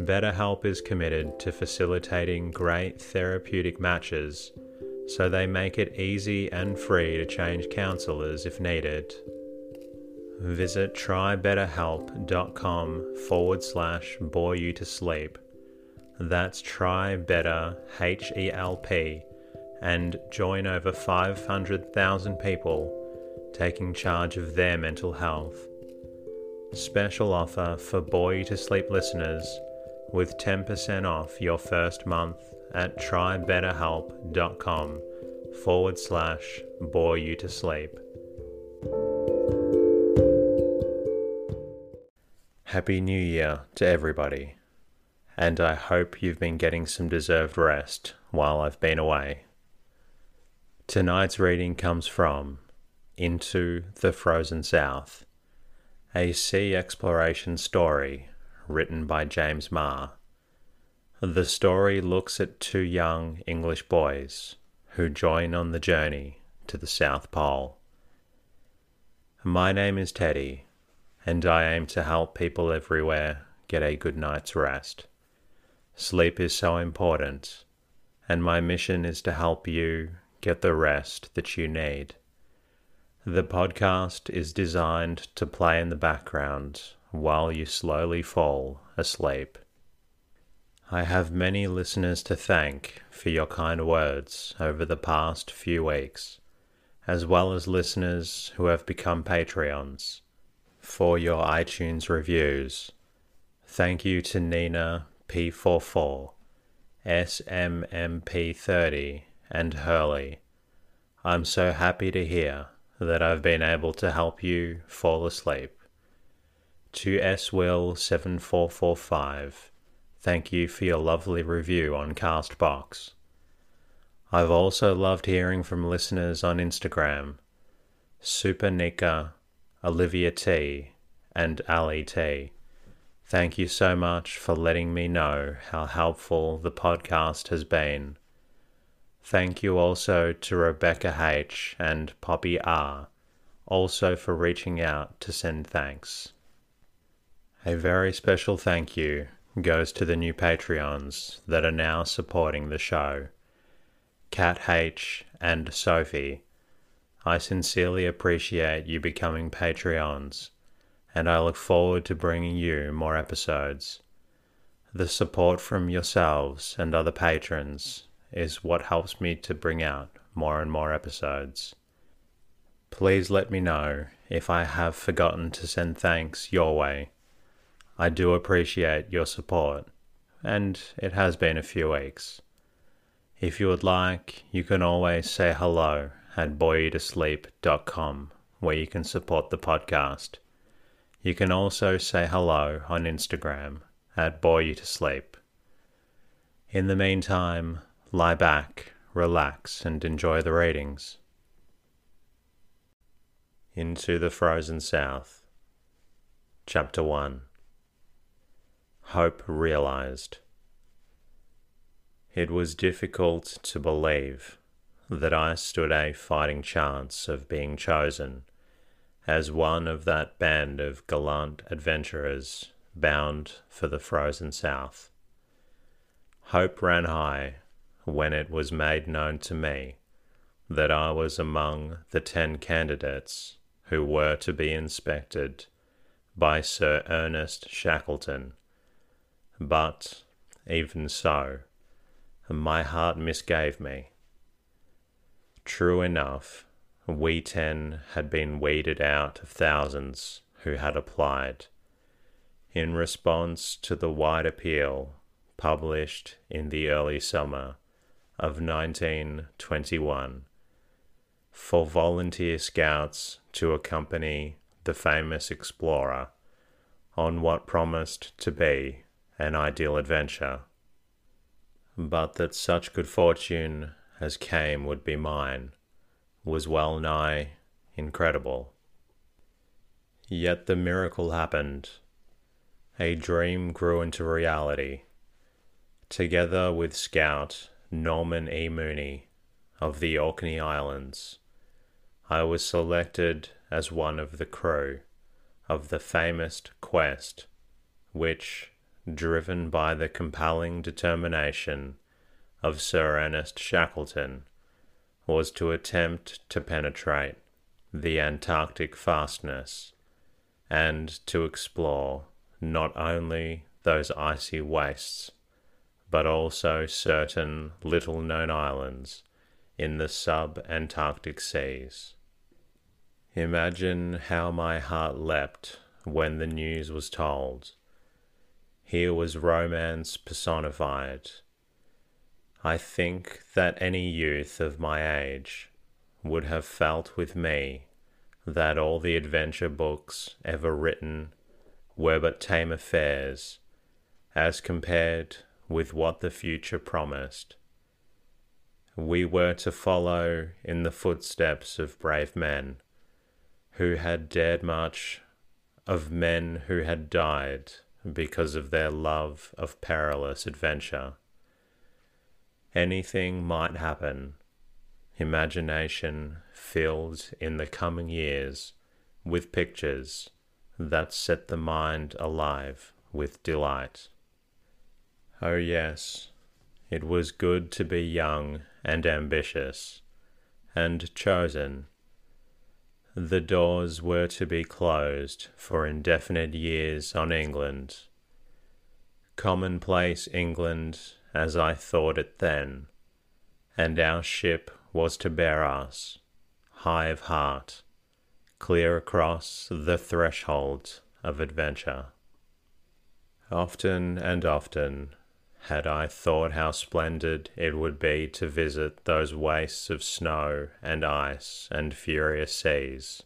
BetterHelp is committed to facilitating great therapeutic matches, so they make it easy and free to change counselors if needed. Visit trybetterhelp.com forward slash bore you to sleep. That's try better H E L P and join over 500,000 people taking charge of their mental health. Special offer for You to Sleep listeners with 10% off your first month at trybetterhelp.com forward slash bore you to sleep. Happy New Year to everybody, and I hope you've been getting some deserved rest while I've been away. Tonight's reading comes from into the Frozen South, a sea exploration story written by James Marr. The story looks at two young English boys who join on the journey to the South Pole. My name is Teddy, and I aim to help people everywhere get a good night's rest. Sleep is so important, and my mission is to help you get the rest that you need. The podcast is designed to play in the background while you slowly fall asleep. I have many listeners to thank for your kind words over the past few weeks, as well as listeners who have become Patreons for your iTunes reviews. Thank you to Nina P44, SMMP30, and Hurley. I'm so happy to hear that I've been able to help you fall asleep. To S SWill7445, thank you for your lovely review on Castbox. I've also loved hearing from listeners on Instagram Super Nika, Olivia T, and Ali T. Thank you so much for letting me know how helpful the podcast has been Thank you also to Rebecca H. and Poppy R. also for reaching out to send thanks. A very special thank you goes to the new Patreons that are now supporting the show. Cat H. and Sophie. I sincerely appreciate you becoming Patreons, and I look forward to bringing you more episodes. The support from yourselves and other patrons is what helps me to bring out more and more episodes. Please let me know if I have forgotten to send thanks your way. I do appreciate your support, and it has been a few weeks. If you would like, you can always say hello at boreyoutosleep.com where you can support the podcast. You can also say hello on Instagram at boreyoutosleep. In the meantime, lie back, relax, and enjoy the ratings. Into the Frozen South. Chapter 1 Hope realized. It was difficult to believe that I stood a fighting chance of being chosen as one of that band of gallant adventurers bound for the frozen south. Hope ran high when it was made known to me that I was among the ten candidates who were to be inspected by Sir Ernest Shackleton. But, even so, my heart misgave me. True enough, we ten had been weeded out of thousands who had applied. In response to the wide appeal published in the early summer of 1921 for volunteer scouts to accompany the famous explorer on what promised to be an ideal adventure. But that such good fortune as came would be mine was well nigh incredible. Yet the miracle happened. A dream grew into reality. Together with Scout Norman E. Mooney of the Orkney Islands, I was selected as one of the crew of the famous quest, which, driven by the compelling determination of Sir Ernest Shackleton, was to attempt to penetrate the Antarctic fastness and to explore not only those icy wastes, but also certain little known islands in the sub Antarctic seas. Imagine how my heart leapt when the news was told. Here was romance personified. I think that any youth of my age would have felt with me that all the adventure books ever written were but tame affairs as compared with what the future promised. We were to follow in the footsteps of brave men who had dared much, of men who had died because of their love of perilous adventure. Anything might happen. Imagination filled in the coming years with pictures that set the mind alive with delight. Oh, yes, it was good to be young and ambitious, and chosen the doors were to be closed for indefinite years on England. Commonplace England as I thought it then, and our ship was to bear us, high of heart, clear across the threshold of adventure. Often and often had I thought how splendid it would be to visit those wastes of snow and ice and furious seas.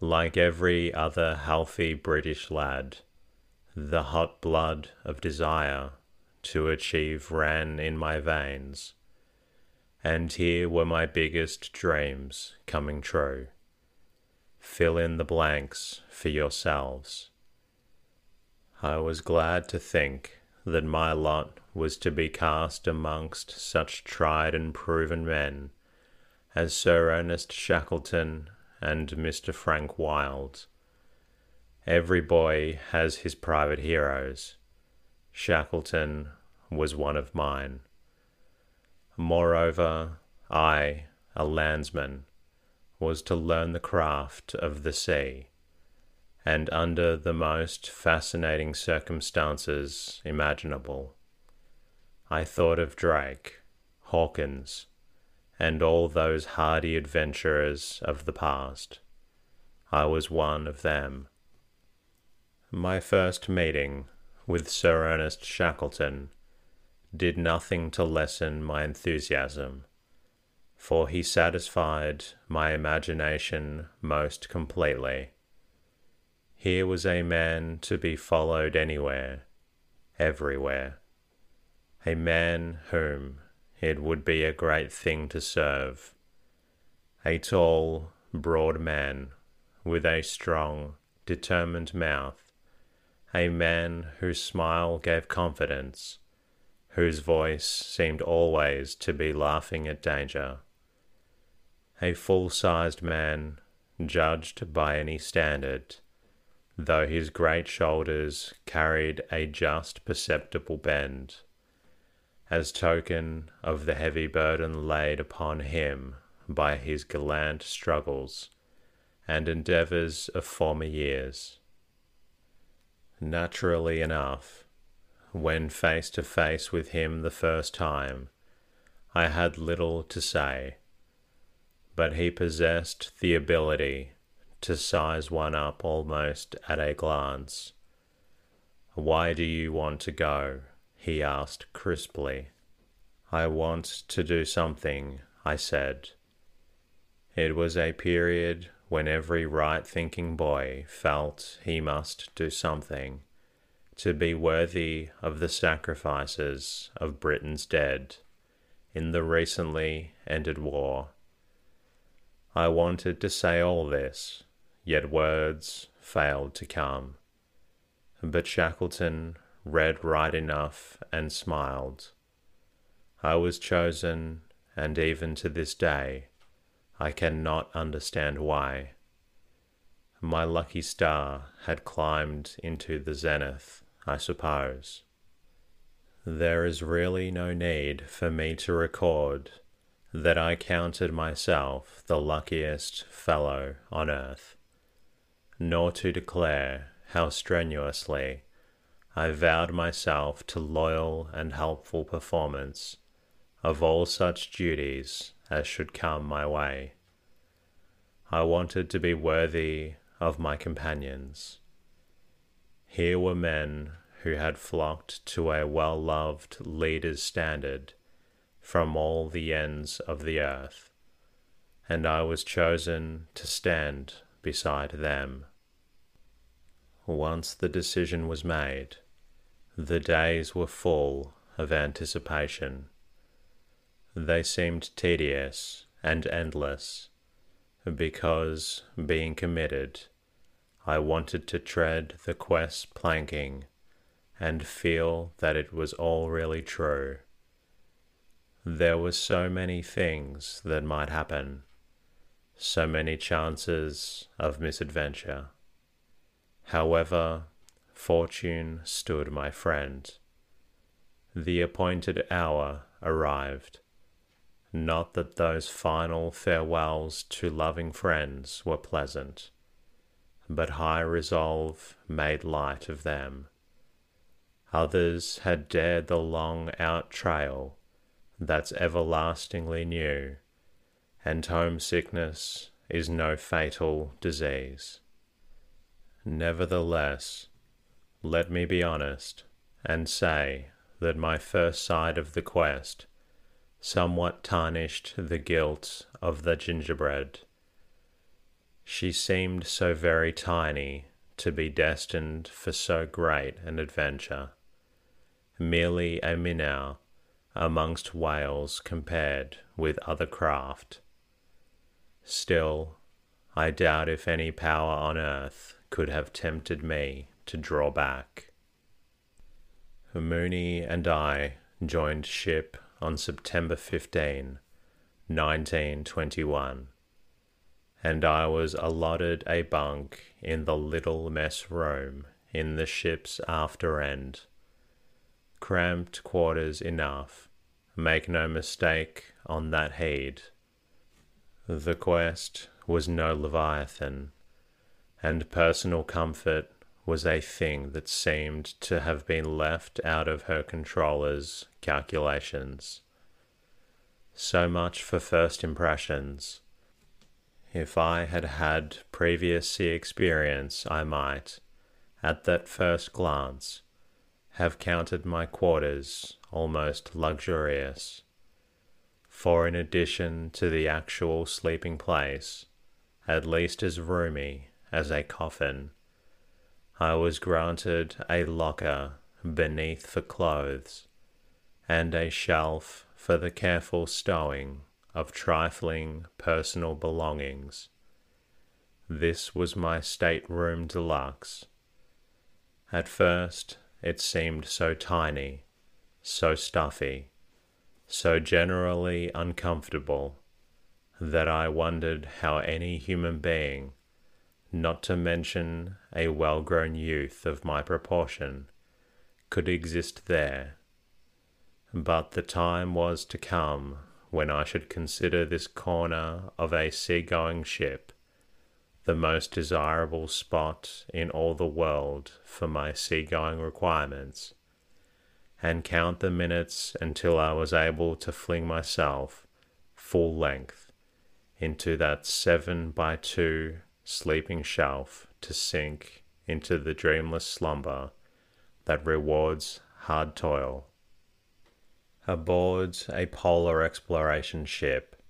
Like every other healthy British lad, the hot blood of desire to achieve ran in my veins, and here were my biggest dreams coming true. Fill in the blanks for yourselves. I was glad to think that my lot was to be cast amongst such tried and proven men as Sir Ernest Shackleton and Mr. Frank Wild. Every boy has his private heroes. Shackleton was one of mine. Moreover, I, a landsman, was to learn the craft of the sea and under the most fascinating circumstances imaginable. I thought of Drake, Hawkins, and all those hardy adventurers of the past. I was one of them. My first meeting with Sir Ernest Shackleton did nothing to lessen my enthusiasm, for he satisfied my imagination most completely. Here was a man to be followed anywhere, everywhere. A man whom it would be a great thing to serve. A tall, broad man with a strong, determined mouth a man whose smile gave confidence, whose voice seemed always to be laughing at danger. A full sized man, judged by any standard, though his great shoulders carried a just perceptible bend, as token of the heavy burden laid upon him by his gallant struggles and endeavours of former years. Naturally enough, when face to face with him the first time, I had little to say, but he possessed the ability to size one up almost at a glance. Why do you want to go? he asked crisply. I want to do something, I said. It was a period when every right thinking boy felt he must do something to be worthy of the sacrifices of Britain's dead in the recently ended war. I wanted to say all this, yet words failed to come. But Shackleton read right enough and smiled. I was chosen, and even to this day, I cannot understand why. My lucky star had climbed into the zenith, I suppose. There is really no need for me to record that I counted myself the luckiest fellow on earth, nor to declare how strenuously I vowed myself to loyal and helpful performance of all such duties as should come my way. I wanted to be worthy of my companions. Here were men who had flocked to a well loved leader's standard from all the ends of the earth, and I was chosen to stand beside them. Once the decision was made, the days were full of anticipation. They seemed tedious and endless, because, being committed, I wanted to tread the quest planking and feel that it was all really true. There were so many things that might happen, so many chances of misadventure. However, fortune stood my friend. The appointed hour arrived not that those final farewells to loving friends were pleasant, but high resolve made light of them. Others had dared the long out trail that's everlastingly new, and homesickness is no fatal disease. Nevertheless, let me be honest and say that my first sight of the quest somewhat tarnished the gilt of the gingerbread. She seemed so very tiny to be destined for so great an adventure, merely a minnow amongst whales compared with other craft. Still, I doubt if any power on earth could have tempted me to draw back. Mooney and I joined ship on September 15, 1921, and I was allotted a bunk in the little mess room in the ship's after end. Cramped quarters enough, make no mistake on that heed. The quest was no Leviathan, and personal comfort was a thing that seemed to have been left out of her controller's calculations. So much for first impressions. If I had had previous sea experience, I might, at that first glance, have counted my quarters almost luxurious. For in addition to the actual sleeping place, at least as roomy as a coffin, I was granted a locker beneath for clothes and a shelf for the careful stowing of trifling personal belongings. This was my stateroom deluxe. At first it seemed so tiny, so stuffy, so generally uncomfortable, that I wondered how any human being, not to mention a well grown youth of my proportion, could exist there. But the time was to come when I should consider this corner of a sea-going ship the most desirable spot in all the world for my sea-going requirements, and count the minutes until I was able to fling myself full length into that seven by two sleeping shelf to sink into the dreamless slumber that rewards hard toil. Aboard a polar exploration ship,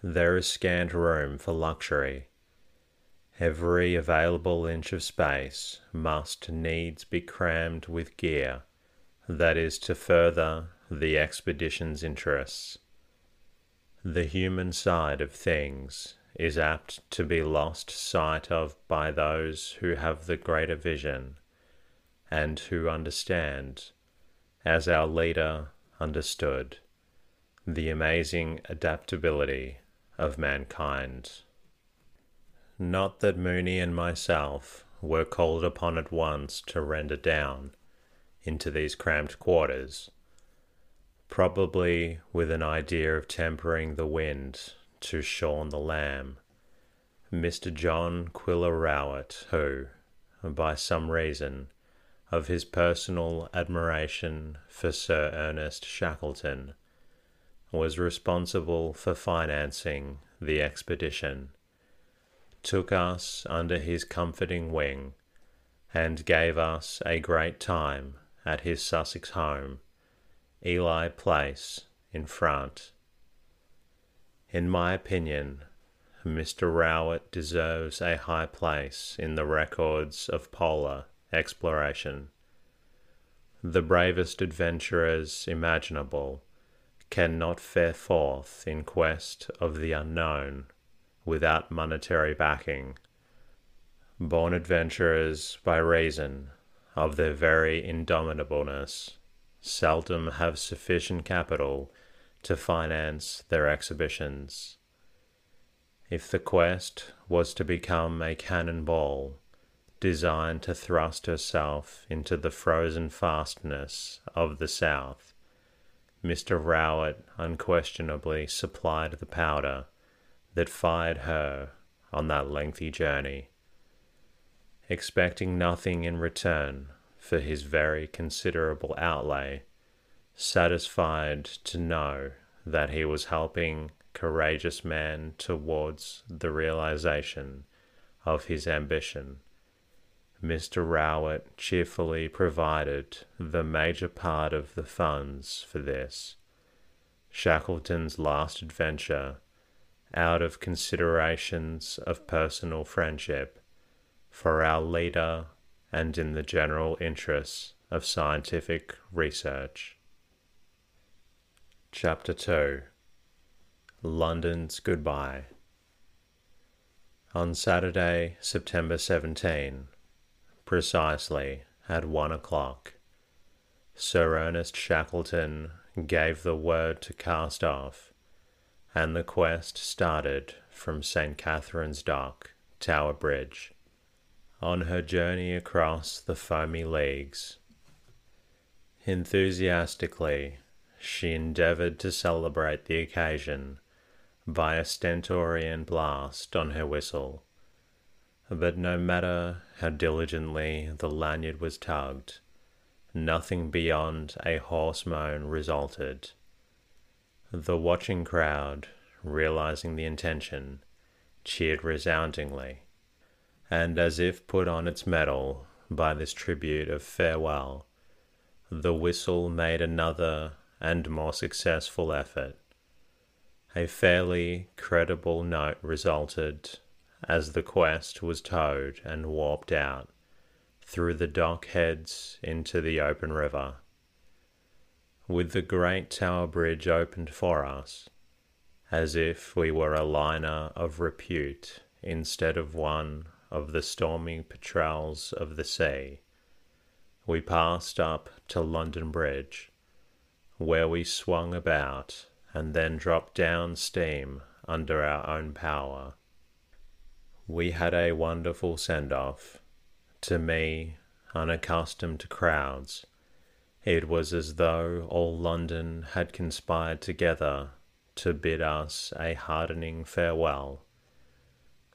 there is scant room for luxury. Every available inch of space must needs be crammed with gear that is to further the expedition's interests. The human side of things is apt to be lost sight of by those who have the greater vision and who understand, as our leader understood the amazing adaptability of mankind. Not that Mooney and myself were called upon at once to render down into these cramped quarters, probably with an idea of tempering the wind to Shaun the Lamb, Mr. John Quiller Rowett, who, by some reason, of his personal admiration for Sir Ernest Shackleton, was responsible for financing the expedition, took us under his comforting wing, and gave us a great time at his Sussex home, Ely Place, in front. In my opinion, Mr. Rowett deserves a high place in the records of polar exploration. The bravest adventurers imaginable cannot fare forth in quest of the unknown without monetary backing. Born adventurers by reason of their very indomitableness seldom have sufficient capital to finance their exhibitions. If the quest was to become a cannonball, designed to thrust herself into the frozen fastness of the South. Mr. Rowett unquestionably supplied the powder that fired her on that lengthy journey, expecting nothing in return for his very considerable outlay, satisfied to know that he was helping courageous man towards the realization of his ambition Mr. Rowett cheerfully provided the major part of the funds for this. Shackleton's last adventure, out of considerations of personal friendship, for our leader and in the general interests of scientific research. Chapter 2 London's Goodbye On Saturday, September 17, precisely at one o'clock. Sir Ernest Shackleton gave the word to cast off, and the quest started from St. Katharine's Dock, Tower Bridge, on her journey across the foamy leagues. Enthusiastically, she endeavoured to celebrate the occasion by a stentorian blast on her whistle but no matter how diligently the lanyard was tugged, nothing beyond a hoarse moan resulted. The watching crowd, realizing the intention, cheered resoundingly, and as if put on its mettle by this tribute of farewell, the whistle made another and more successful effort. A fairly credible note resulted as the quest was towed and warped out through the dock heads into the open river. With the great Tower Bridge opened for us, as if we were a liner of repute instead of one of the stormy patrols of the sea, we passed up to London Bridge, where we swung about and then dropped down steam under our own power. We had a wonderful send off. To me, unaccustomed to crowds, it was as though all London had conspired together to bid us a hardening farewell.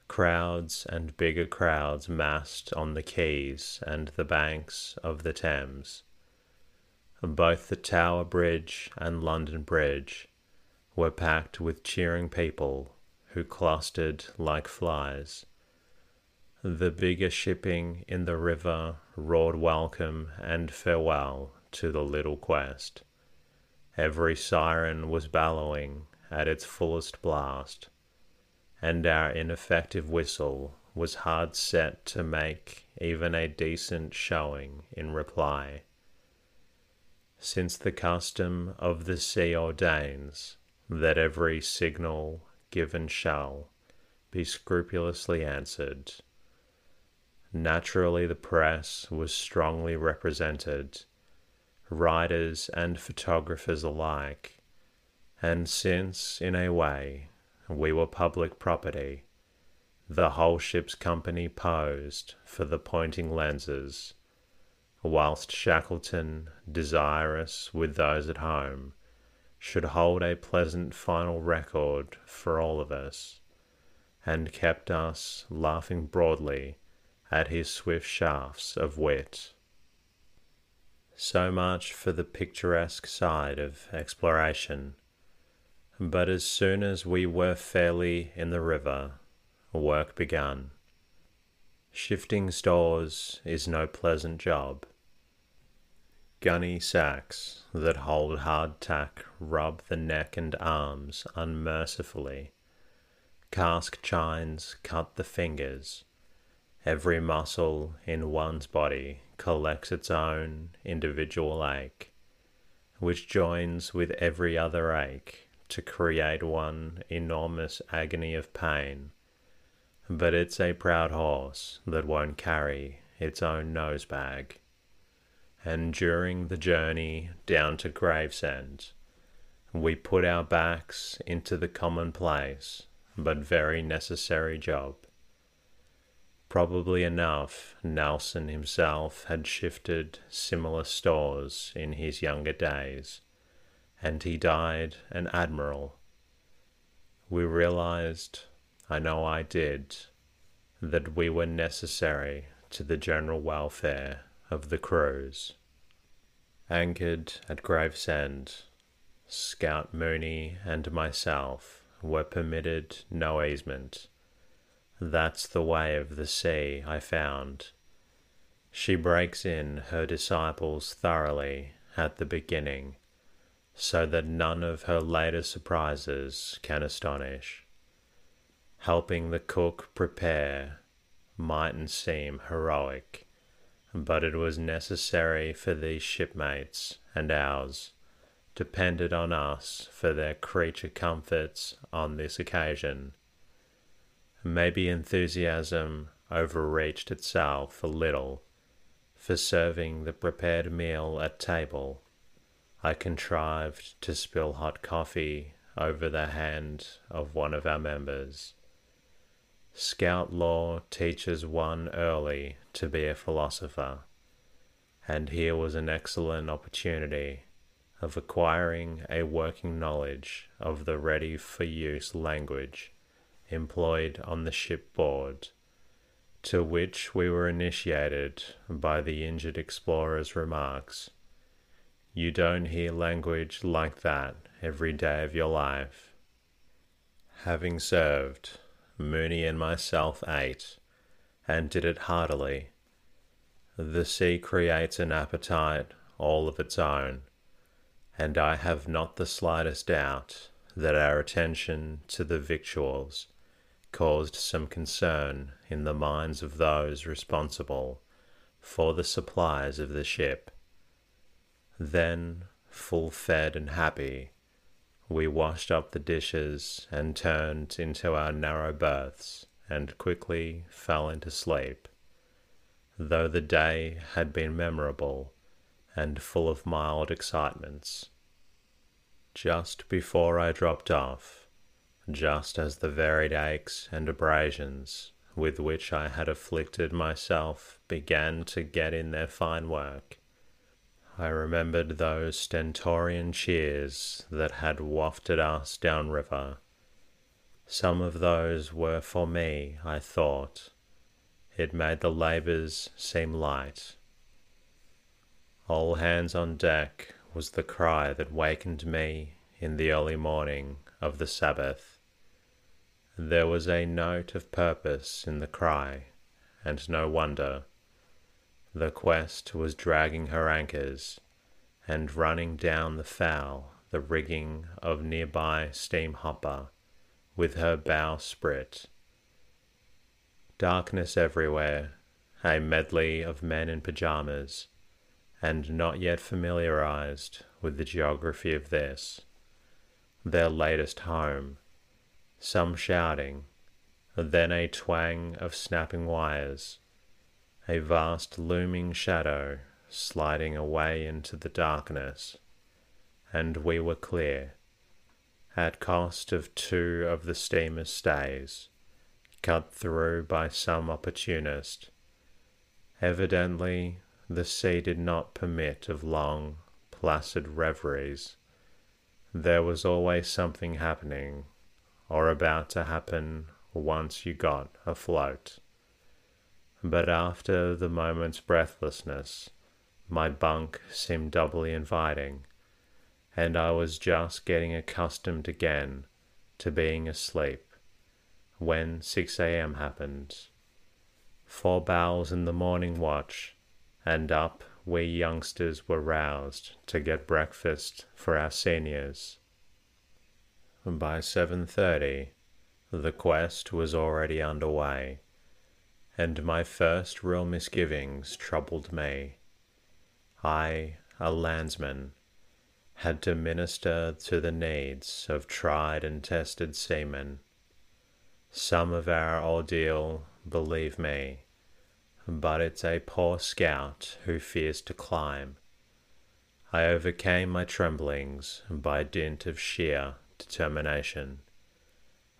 Crowds and bigger crowds massed on the quays and the banks of the Thames. Both the Tower Bridge and London Bridge were packed with cheering people who clustered like flies. The bigger shipping in the river roared welcome and farewell to the little quest. Every siren was bellowing at its fullest blast, and our ineffective whistle was hard set to make even a decent showing in reply. Since the custom of the sea ordains that every signal given shall be scrupulously answered. Naturally, the press was strongly represented, writers and photographers alike, and since, in a way, we were public property, the whole ship's company posed for the pointing lenses, whilst Shackleton, desirous with those at home, should hold a pleasant final record for all of us, and kept us laughing broadly at his swift shafts of wit. So much for the picturesque side of exploration. But as soon as we were fairly in the river, work began. Shifting stores is no pleasant job Gunny sacks that hold hard tack rub the neck and arms unmercifully. Cask chines cut the fingers. Every muscle in one's body collects its own individual ache, which joins with every other ache to create one enormous agony of pain. But it's a proud horse that won't carry its own nose bag and during the journey down to Gravesend, we put our backs into the commonplace but very necessary job. Probably enough, Nelson himself had shifted similar stores in his younger days, and he died an admiral. We realized, I know I did, that we were necessary to the general welfare of the crews. Anchored at Gravesend, Scout Mooney and myself were permitted no easement. That's the way of the sea, I found. She breaks in her disciples thoroughly at the beginning, so that none of her later surprises can astonish. Helping the cook prepare mightn't seem heroic but it was necessary for these shipmates and ours depended on us for their creature comforts on this occasion. Maybe enthusiasm overreached itself a little. For serving the prepared meal at table, I contrived to spill hot coffee over the hand of one of our members. Scout law teaches one early to be a philosopher, and here was an excellent opportunity of acquiring a working knowledge of the ready for use language employed on the shipboard, to which we were initiated by the injured explorer's remarks. You don't hear language like that every day of your life. Having served, Mooney and myself ate, and did it heartily. The sea creates an appetite all of its own, and I have not the slightest doubt that our attention to the victuals caused some concern in the minds of those responsible for the supplies of the ship. Then, full fed and happy, we washed up the dishes and turned into our narrow berths and quickly fell into sleep. though the day had been memorable and full of mild excitements. Just before I dropped off, just as the varied aches and abrasions with which I had afflicted myself began to get in their fine work, I remembered those stentorian cheers that had wafted us down river. Some of those were for me, I thought. It made the labours seem light. All hands on deck was the cry that wakened me in the early morning of the Sabbath. There was a note of purpose in the cry, and no wonder. The Quest was dragging her anchors and running down the foul the rigging of nearby steam hopper with her bow sprit. Darkness everywhere, a medley of men in pajamas, and not yet familiarized with the geography of this, their latest home, some shouting, then a twang of snapping wires a vast looming shadow sliding away into the darkness, and we were clear, at cost of two of the steamer's stays, cut through by some opportunist. Evidently, the sea did not permit of long, placid reveries. There was always something happening, or about to happen once you got afloat. But after the moment's breathlessness, my bunk seemed doubly inviting, and I was just getting accustomed again to being asleep when 6 a.m. happened. Four bells in the morning watch, and up we youngsters were roused to get breakfast for our seniors. By 7:30, the quest was already underway and my first real misgivings troubled me. I, a landsman, had to minister to the needs of tried and tested seamen. Some of our ordeal, believe me, but it's a poor scout who fears to climb. I overcame my tremblings by dint of sheer determination,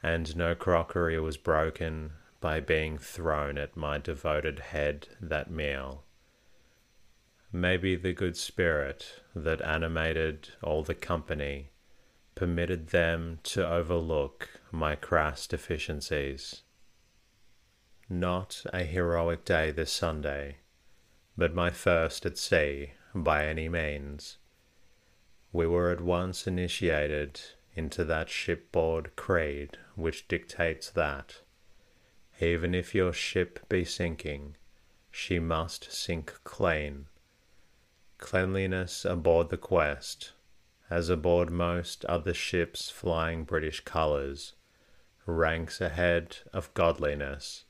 and no crockery was broken by being thrown at my devoted head that meal. Maybe the good spirit that animated all the company permitted them to overlook my crass deficiencies. Not a heroic day this Sunday, but my first at sea by any means. We were at once initiated into that shipboard creed which dictates that even if your ship be sinking, she must sink clean. Cleanliness aboard the Quest, as aboard most other ships flying British colours, ranks ahead of godliness.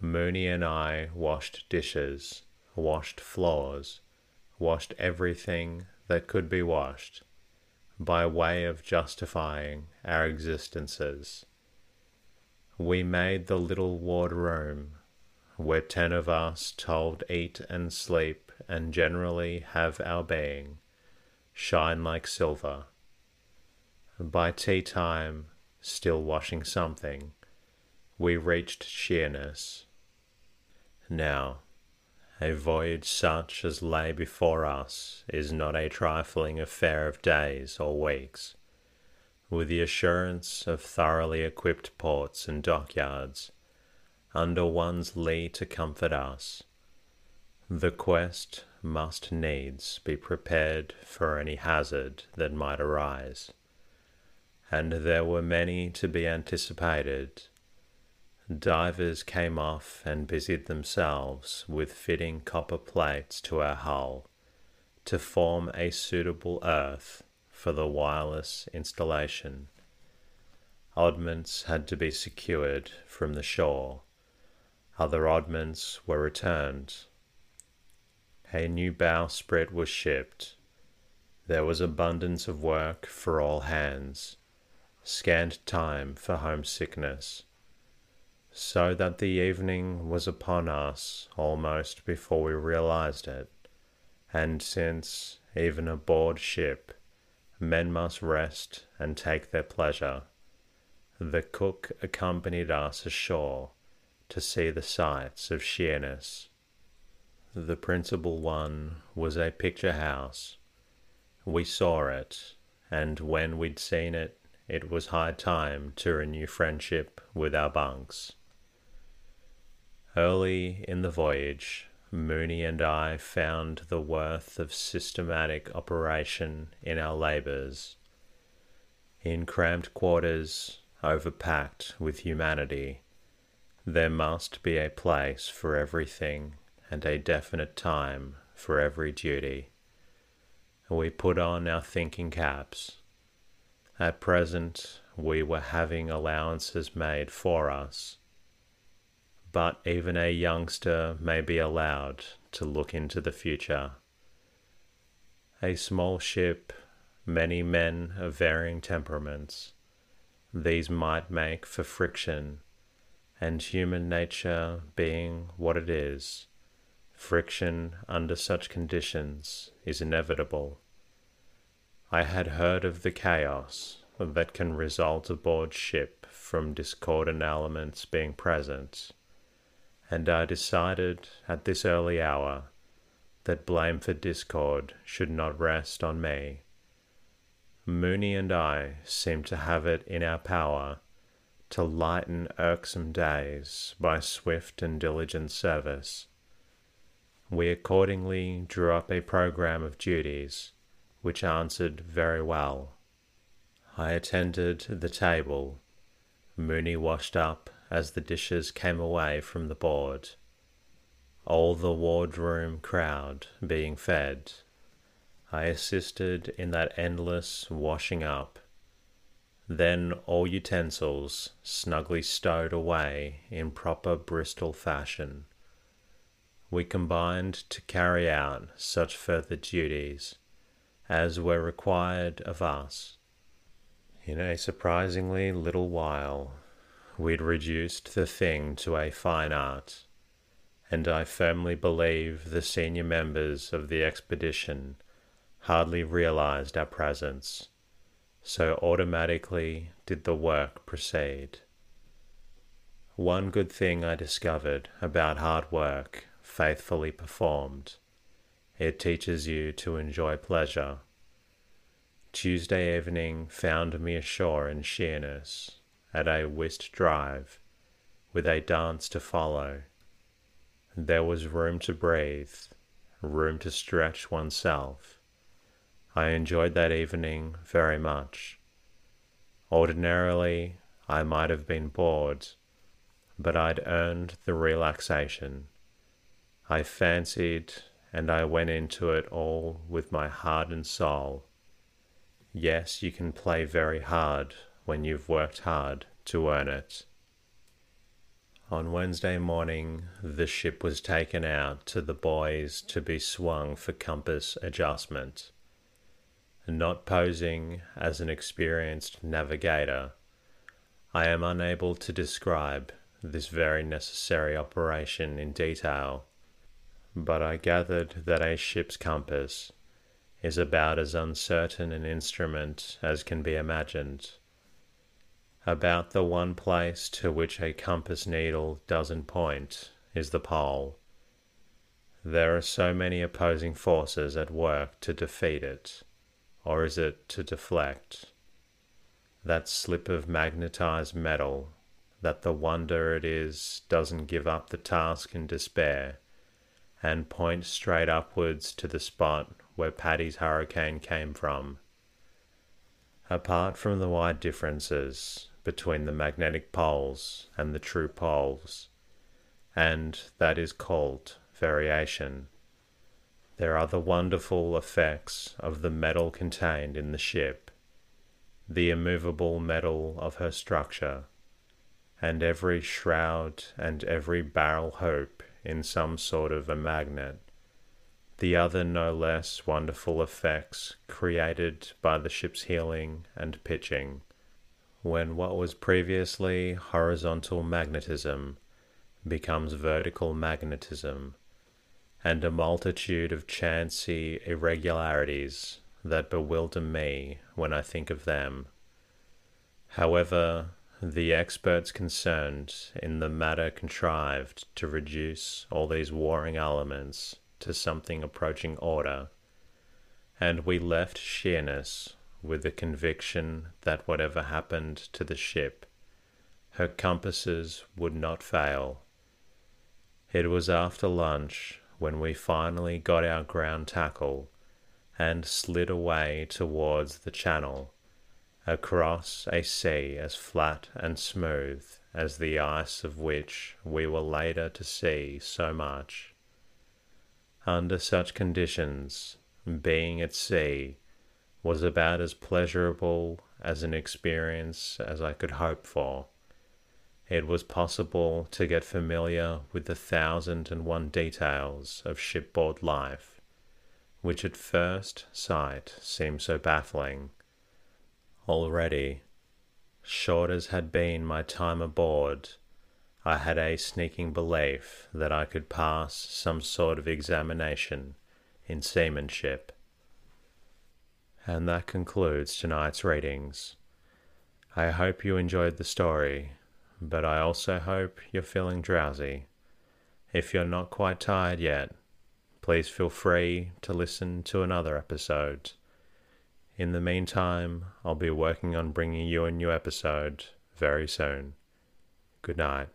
Mooney and I washed dishes, washed floors, washed everything that could be washed, by way of justifying our existences we made the little ward room, where ten of us told eat and sleep and generally have our being, shine like silver. By tea time, still washing something, we reached Sheerness. Now, a voyage such as lay before us is not a trifling affair of days or weeks with the assurance of thoroughly equipped ports and dockyards under one's lee to comfort us. The quest must needs be prepared for any hazard that might arise, and there were many to be anticipated. Divers came off and busied themselves with fitting copper plates to our hull to form a suitable earth for the wireless installation. Oddments had to be secured from the shore. Other oddments were returned. A new bowsprit was shipped. There was abundance of work for all hands, scant time for homesickness. so that the evening was upon us almost before we realized it, and since, even aboard ship, men must rest and take their pleasure, the cook accompanied us ashore to see the sights of Sheerness. The principal one was a picture house. We saw it, and when we'd seen it, it was high time to renew friendship with our bunks. Early in the voyage, Mooney and I found the worth of systematic operation in our labours. In cramped quarters, overpacked with humanity, there must be a place for everything and a definite time for every duty. We put on our thinking caps. At present, we were having allowances made for us. But even a youngster may be allowed to look into the future. A small ship, many men of varying temperaments, these might make for friction and human nature being what it is, friction under such conditions is inevitable. I had heard of the chaos that can result aboard ship from discordant elements being present, and I decided at this early hour that blame for discord should not rest on me. Mooney and I seemed to have it in our power to lighten irksome days by swift and diligent service. We accordingly drew up a program of duties which answered very well. I attended the table. Mooney washed up as the dishes came away from the board. All the wardroom crowd being fed, I assisted in that endless washing up then all utensils snugly stowed away in proper Bristol fashion. We combined to carry out such further duties as were required of us. In a surprisingly little while, we'd reduced the thing to a fine art, and I firmly believe the senior members of the expedition hardly realized our presence so automatically did the work proceed. One good thing I discovered about hard work faithfully performed it teaches you to enjoy pleasure. Tuesday evening found me ashore in Sheerness at a whist drive with a dance to follow. There was room to breathe, room to stretch oneself I enjoyed that evening very much. Ordinarily, I might have been bored, but I'd earned the relaxation. I fancied, and I went into it all with my heart and soul. Yes, you can play very hard when you've worked hard to earn it. On Wednesday morning, the ship was taken out to the buoys to be swung for compass adjustment not posing as an experienced navigator, I am unable to describe this very necessary operation in detail, but I gathered that a ship's compass is about as uncertain an instrument as can be imagined. About the one place to which a compass needle doesn't point is the pole. There are so many opposing forces at work to defeat it or is it to deflect? That slip of magnetized metal that the wonder it is doesn't give up the task in despair and point straight upwards to the spot where Paddy's hurricane came from. Apart from the wide differences between the magnetic poles and the true poles, and that is called variation. There are the wonderful effects of the metal contained in the ship, the immovable metal of her structure, and every shroud and every barrel hope in some sort of a magnet. The other no less wonderful effects created by the ship's heeling and pitching. When what was previously horizontal magnetism becomes vertical magnetism, and a multitude of chancy irregularities that bewilder me when I think of them. However, the experts concerned in the matter contrived to reduce all these warring elements to something approaching order, and we left Sheerness with the conviction that whatever happened to the ship, her compasses would not fail. It was after lunch when we finally got our ground tackle and slid away towards the channel, across a sea as flat and smooth as the ice of which we were later to see so much. Under such conditions, being at sea was about as pleasurable as an experience as I could hope for. It was possible to get familiar with the thousand and one details of shipboard life, which at first sight seemed so baffling. Already, short as had been my time aboard, I had a sneaking belief that I could pass some sort of examination in seamanship. And that concludes tonight's readings. I hope you enjoyed the story, but I also hope you're feeling drowsy. If you're not quite tired yet, please feel free to listen to another episode. In the meantime, I'll be working on bringing you a new episode very soon. Good night.